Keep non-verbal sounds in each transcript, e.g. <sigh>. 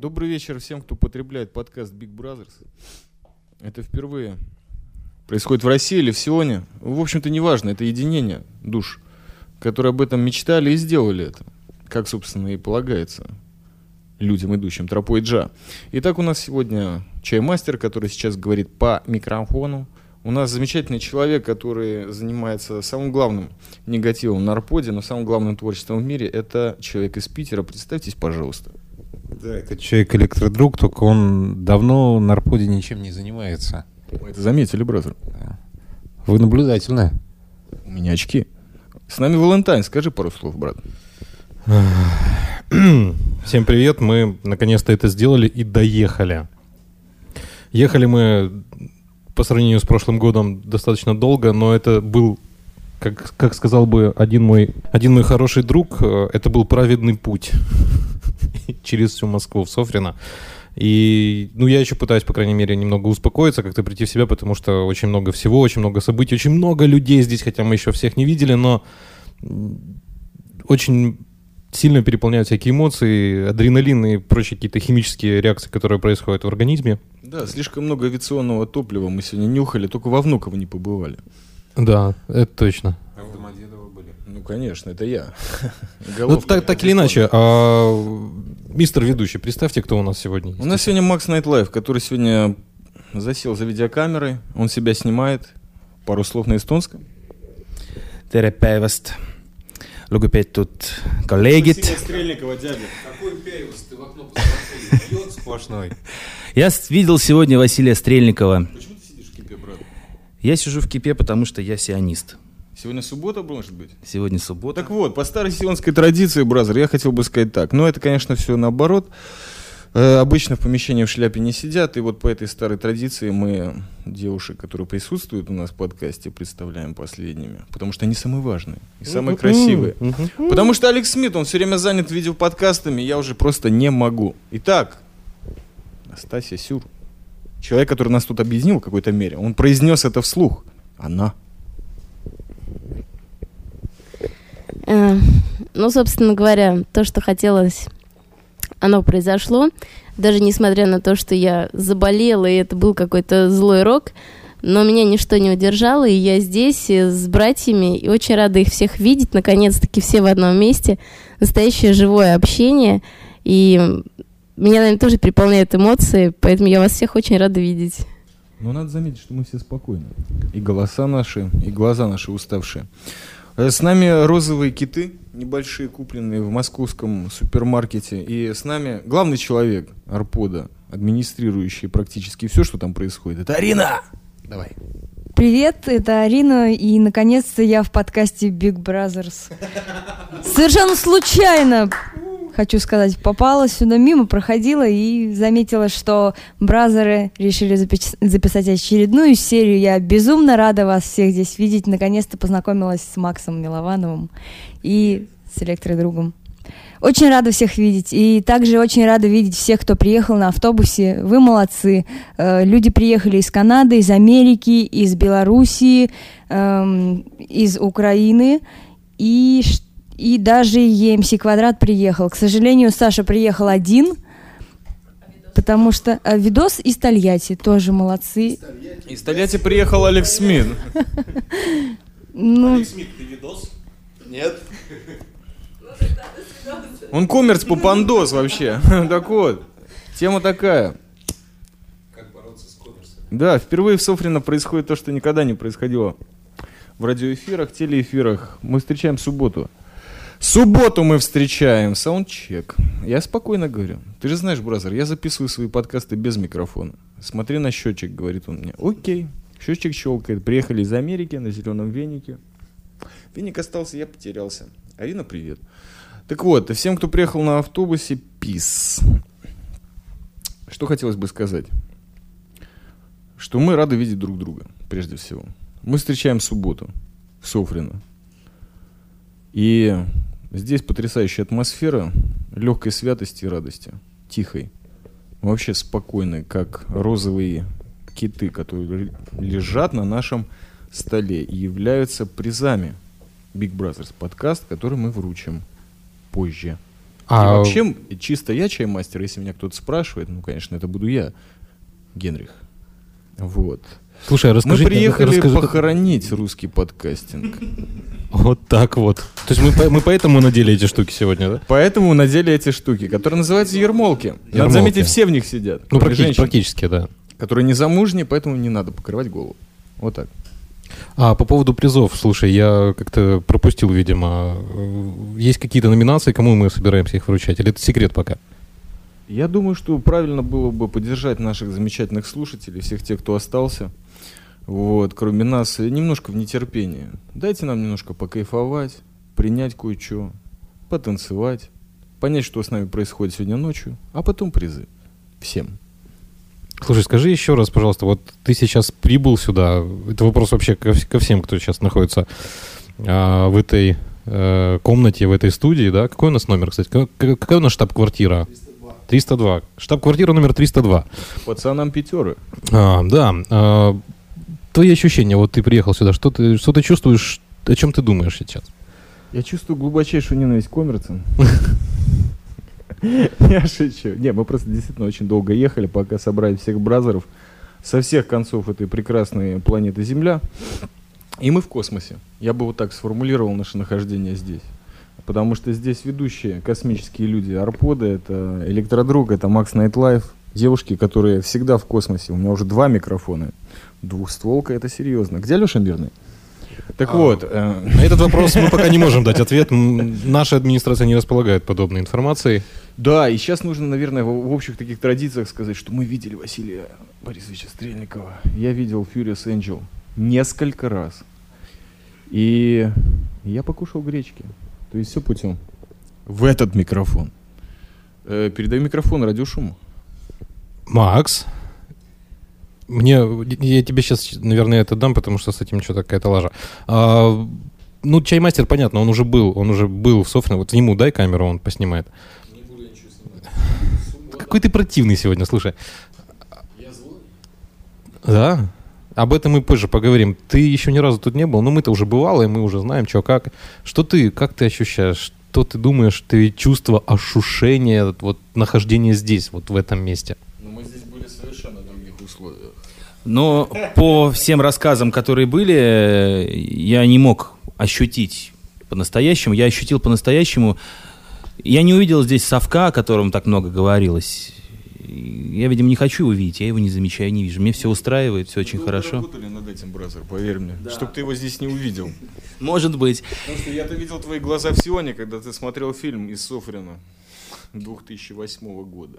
Добрый вечер всем, кто потребляет подкаст Big Brothers. Это впервые происходит в России или в Сионе. В общем-то, неважно, это единение душ, которые об этом мечтали и сделали это. Как, собственно, и полагается людям, идущим тропой Джа. Итак, у нас сегодня чаймастер, который сейчас говорит по микрофону. У нас замечательный человек, который занимается самым главным негативом на Арподе, но самым главным творчеством в мире. Это человек из Питера. Представьтесь, пожалуйста. Да, это человек электродруг, только он давно на Арподе ничем не занимается. Мы это заметили, бразер. Вы наблюдательны. У меня очки. С нами Валентайн. Скажи пару слов, брат. <clears throat> Всем привет, мы наконец-то это сделали и доехали. Ехали мы по сравнению с прошлым годом достаточно долго, но это был, как, как сказал бы один мой, один мой хороший друг, э, это был праведный путь <laughs> через всю Москву в Софрино. И, ну, я еще пытаюсь, по крайней мере, немного успокоиться, как-то прийти в себя, потому что очень много всего, очень много событий, очень много людей здесь, хотя мы еще всех не видели, но очень сильно переполняют всякие эмоции, адреналин и прочие какие-то химические реакции, которые происходят в организме. Да, слишком много авиационного топлива мы сегодня нюхали, только во Внуково не побывали. Да, это точно. А в Домодедово были? Ну, конечно, это я. <laughs> Ну, так, так или иначе, а, мистер ведущий, представьте, кто у нас сегодня есть. У нас сегодня Макс Nightlife, который сегодня засел за видеокамерой, он себя снимает. Пару слов на эстонском. tere päevast, lugupeetud kolleegid. Стрельникова, дядя. Какой päevast? Ты в окно посмотри. Ööd сплошной. Я видел сегодня Василия Стрельникова. Почему ты сидишь в кепе, брат? Я сижу в кипе, потому что я сионист. Сегодня суббота, может быть? Сегодня суббота. Так вот, по старой сионской традиции, бразер, я хотел бы сказать так. Но это, конечно, все наоборот. Э, обычно в помещении в шляпе не сидят, и вот по этой старой традиции мы девушек, которые присутствуют у нас в подкасте, представляем последними. Потому что они самые важные и самые красивые. Потому что Алекс Смит, он все время занят видеоподкастами, я уже просто не могу. Итак, Настасья Сюр, человек, который нас тут объединил в какой-то мере, он произнес это вслух. Она. Э, Ну, собственно говоря, то, что хотелось, оно произошло. Даже несмотря на то, что я заболела, и это был какой-то злой рок, но меня ничто не удержало, и я здесь э, с братьями, и очень рада их всех видеть, наконец-таки все в одном месте. Настоящее живое общение, и меня, наверное, тоже переполняют эмоции, поэтому я вас всех очень рада видеть. Но надо заметить, что мы все спокойны. И голоса наши, и глаза наши уставшие. Э, С нами розовые киты, небольшие, купленные в московском супермаркете. И с нами главный человек Арпода, администрирующий практически все, что там происходит. Это Арина! Давай. Привет, это Арина, и наконец-то я в подкасте Big Brothers. <laughs> Совершенно случайно, хочу сказать, попала сюда мимо, проходила и заметила, что бразеры решили запи- записать очередную серию. Я безумно рада вас всех здесь видеть. Наконец-то познакомилась с Максом Миловановым и с электродругом. Очень рада всех видеть. И также очень рада видеть всех, кто приехал на автобусе. Вы молодцы. Э, Люди приехали из Канады, из Америки, из Белоруссии, эм, из Украины. И, ш- и даже EMC Квадрат приехал. К сожалению, Саша приехал один. Потому что э, видос из Тольятти тоже молодцы. Из Тольятти приехал Алекс Смит. <laughs> Ну, Он коммерц папандос вообще. <laughs> Так вот, тема такая. Как бороться с коммерсом? Да, впервые в Софрино происходит то, что никогда не происходило в радиоэфирах, телеэфирах. Мы встречаем субботу. Субботу мы встречаем. Саундчек. Я спокойно говорю. Ты же знаешь, бразер, я записываю свои подкасты без микрофона. Смотри на счетчик, говорит он мне. Окей. Счетчик щелкает. Приехали из Америки на зеленом венике. Веник остался, я потерялся. Арина, привет. Так вот, всем, кто приехал на автобусе, пис. Что хотелось бы сказать? Что мы рады видеть друг друга, прежде всего. Мы встречаем субботу в Софрино. И здесь потрясающая атмосфера легкой святости и радости. Тихой. Вообще спокойной, как розовые киты, которые лежат на нашем столе и являются призами Big Brothers подкаст, который мы вручим позже. А- И вообще, чисто я чаймастер, если меня кто-то спрашивает, ну, конечно, это буду я, Генрих. Вот. Слушай, а расскажи... Мы приехали расскажи, как- похоронить русский подкастинг. Вот так вот. То есть мы, мы поэтому надели эти штуки сегодня, да? Поэтому надели эти штуки, которые называются ермолки. Надо Ермолки. заметить, все в них сидят. Ну, практи- женщин, практически, да. которые не замужние, поэтому не надо покрывать голову. Вот так. А по поводу призов, слушай, я как-то пропустил, видимо. Э, Есть какие-то номинации, кому мы собираемся их вручать? Или это секрет пока? Я думаю, что правильно было бы поддержать наших замечательных слушателей, всех тех, кто остался. Вот, кроме нас, э, немножко в нетерпении. Дайте нам немножко покайфовать, принять кое-что, потанцевать, понять, что с нами происходит сегодня ночью, а потом призы. Всем. Слушай, скажи еще раз, пожалуйста, вот ты сейчас прибыл сюда, это вопрос вообще ко, ко всем, кто сейчас находится а, в этой э, комнате, в этой студии, да? Какой у нас номер, кстати? Ка- ка- Какая у нас штаб-квартира? 302. 302. Штаб-квартира номер 302. Пацанам пятеры. А, да. а, твои ощущения, вот ты приехал сюда, что ты, что ты чувствуешь, о чем ты думаешь сейчас? Я чувствую глубочайшую ненависть к коммерцам. <laughs> Я шучу. Не, мы просто действительно очень долго ехали, пока собрали всех бразеров со всех концов этой прекрасной планеты Земля. И мы в космосе. Я бы вот так сформулировал наше нахождение здесь. Потому что здесь ведущие космические люди. Rpod ы, это Электродруг, это Макс Nightlife. Девушки, которые всегда в космосе. У меня уже два микрофона. Двухстволка, это серьезно. Где Леша Мирный? Так вот, э, На этот вопрос мы пока не можем дать ответ. Наша администрация не располагает подобной информацией. Да, и сейчас нужно, наверное, в общих таких традициях сказать, что мы видели Василия Борисовича Стрельникова. Я видел Furious Angel несколько раз. И я покушал гречки. То есть все путем. В этот микрофон. Э, передаю микрофон радиошуму. Макс, мне, я тебе сейчас, наверное, это дам, потому что с этим что-то какая-то лажа. А, ну, чаймастер, понятно, он уже был, он уже был в Софне. Вот ему дай камеру, он поснимает. Какой ты противный сегодня, слушай. Да? Об этом мы позже поговорим. Ты еще ни разу тут не был, но мы-то уже бывало, и мы уже знаем, что как. Что ты, как ты ощущаешь? Что ты думаешь, ты чувство ощущения, вот нахождения здесь, вот в этом месте? Но мы здесь были совершенно других условиях. Но по всем рассказам, которые были, я не мог ощутить по-настоящему. Я ощутил по-настоящему. Я не увидел здесь совка, о котором так много говорилось. Я, видимо, не хочу его видеть, я его не замечаю, не вижу. Мне все устраивает, все очень хорошо. работали над этим, бразер, поверь мне. Чтоб ты его здесь не увидел. <laughs> Может быть. Потому что я-то видел твои глаза в Сионе, когда ты смотрел фильм из Софрина 2008 года.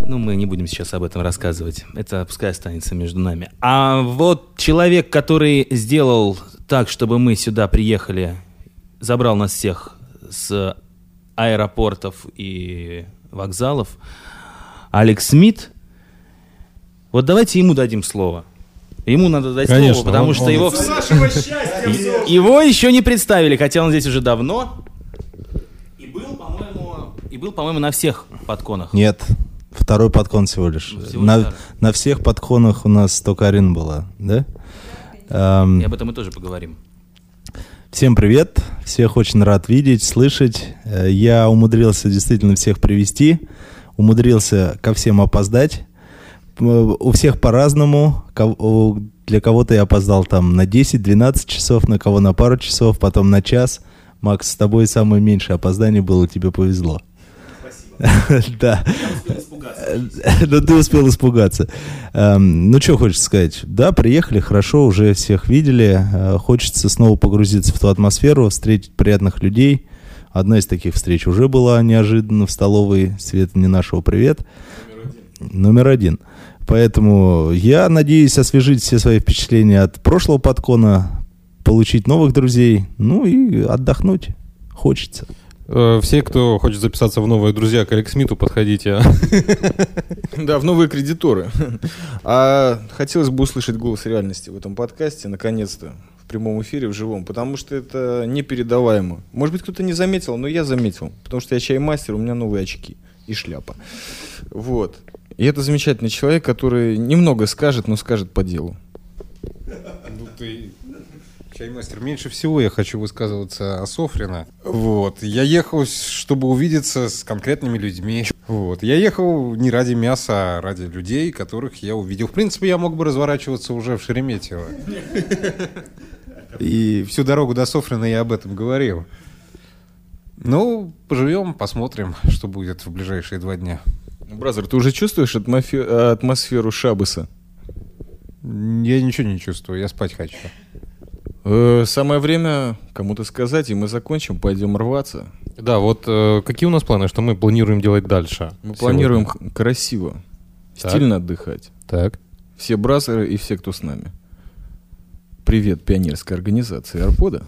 Ну, мы не будем сейчас об этом рассказывать. Это пускай останется между нами. А вот человек, который сделал так, чтобы мы сюда приехали, забрал нас всех с аэропортов и вокзалов, Алекс Смит, вот давайте ему дадим слово. Ему надо дать Конечно, слово, потому он- что он- его... <laughs> Его еще не представили, хотя он здесь уже давно. И был, по-моему, и был, по-моему, на всех подконах. Нет, второй подхон всего лишь. Всего на, всех подхонах у нас только Арина была, да? Эм, И об этом мы тоже поговорим. Всем привет, всех очень рад видеть, слышать. Э, Я умудрился действительно всех привести, умудрился ко всем опоздать. У всех по-разному. Для кого-то я опоздал там на 10-12 часов, на кого на пару часов, потом на час. Макс, с тобой самое меньшее опоздание было, тебе повезло. <laughs> Да. <laughs> Но ты успел испугаться. Эм, Ну, что хочется сказать? Да, приехали, хорошо, уже всех видели. Э, Хочется снова погрузиться в ту атмосферу, встретить приятных людей. Одна из таких встреч уже была неожиданно в столовой. Света не нашего привет. Номер один. Поэтому я надеюсь освежить все свои впечатления от прошлого подкона, получить новых друзей, ну и отдохнуть хочется. Э, Все, кто хочет записаться в новые друзья к Алекс Смиту, подходите. Да, в новые кредиторы. А хотелось бы услышать голос реальности в этом подкасте, наконец-то, в прямом эфире, в живом, потому что это непередаваемо. Может быть, кто-то не заметил, но я заметил, потому что я чаймастер, у меня новые очки и шляпа. Вот. И это замечательный человек, который немного скажет, но скажет по делу. Чаймастер, меньше всего я хочу высказываться о Софрино. Вот. Я ехал, чтобы увидеться с конкретными людьми. Вот. Я ехал не ради мяса, а ради людей, которых я увидел. В принципе, я мог бы разворачиваться уже в Шереметьево. И всю дорогу до Софрина я об этом говорил. Ну, поживем, посмотрим, <laughs> что будет в ближайшие два дня. Бразер, ты уже чувствуешь атмофе- атмосферу Шабаса? Я ничего не чувствую, я спать хочу. Э, самое время кому-то сказать, и мы закончим, пойдем рваться. Да, вот э, какие у нас планы, что мы планируем делать дальше? Мы сегодня? планируем х- красиво, Так. стильно отдыхать. Так. Все бразеры и все, кто с нами. Привет пионерской организации Арпода.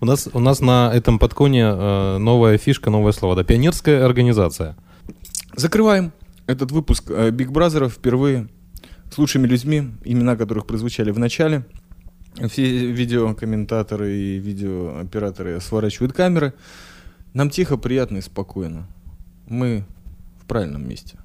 У нас, у нас на этом подконе э, новая фишка, новое слово. Да, пионерская организация. Закрываем этот выпуск э, Биг Бразеров впервые с лучшими людьми, имена которых прозвучали в начале. Все видеокомментаторы и видеооператоры сворачивают камеры. Нам тихо, приятно и спокойно. Мы в правильном месте.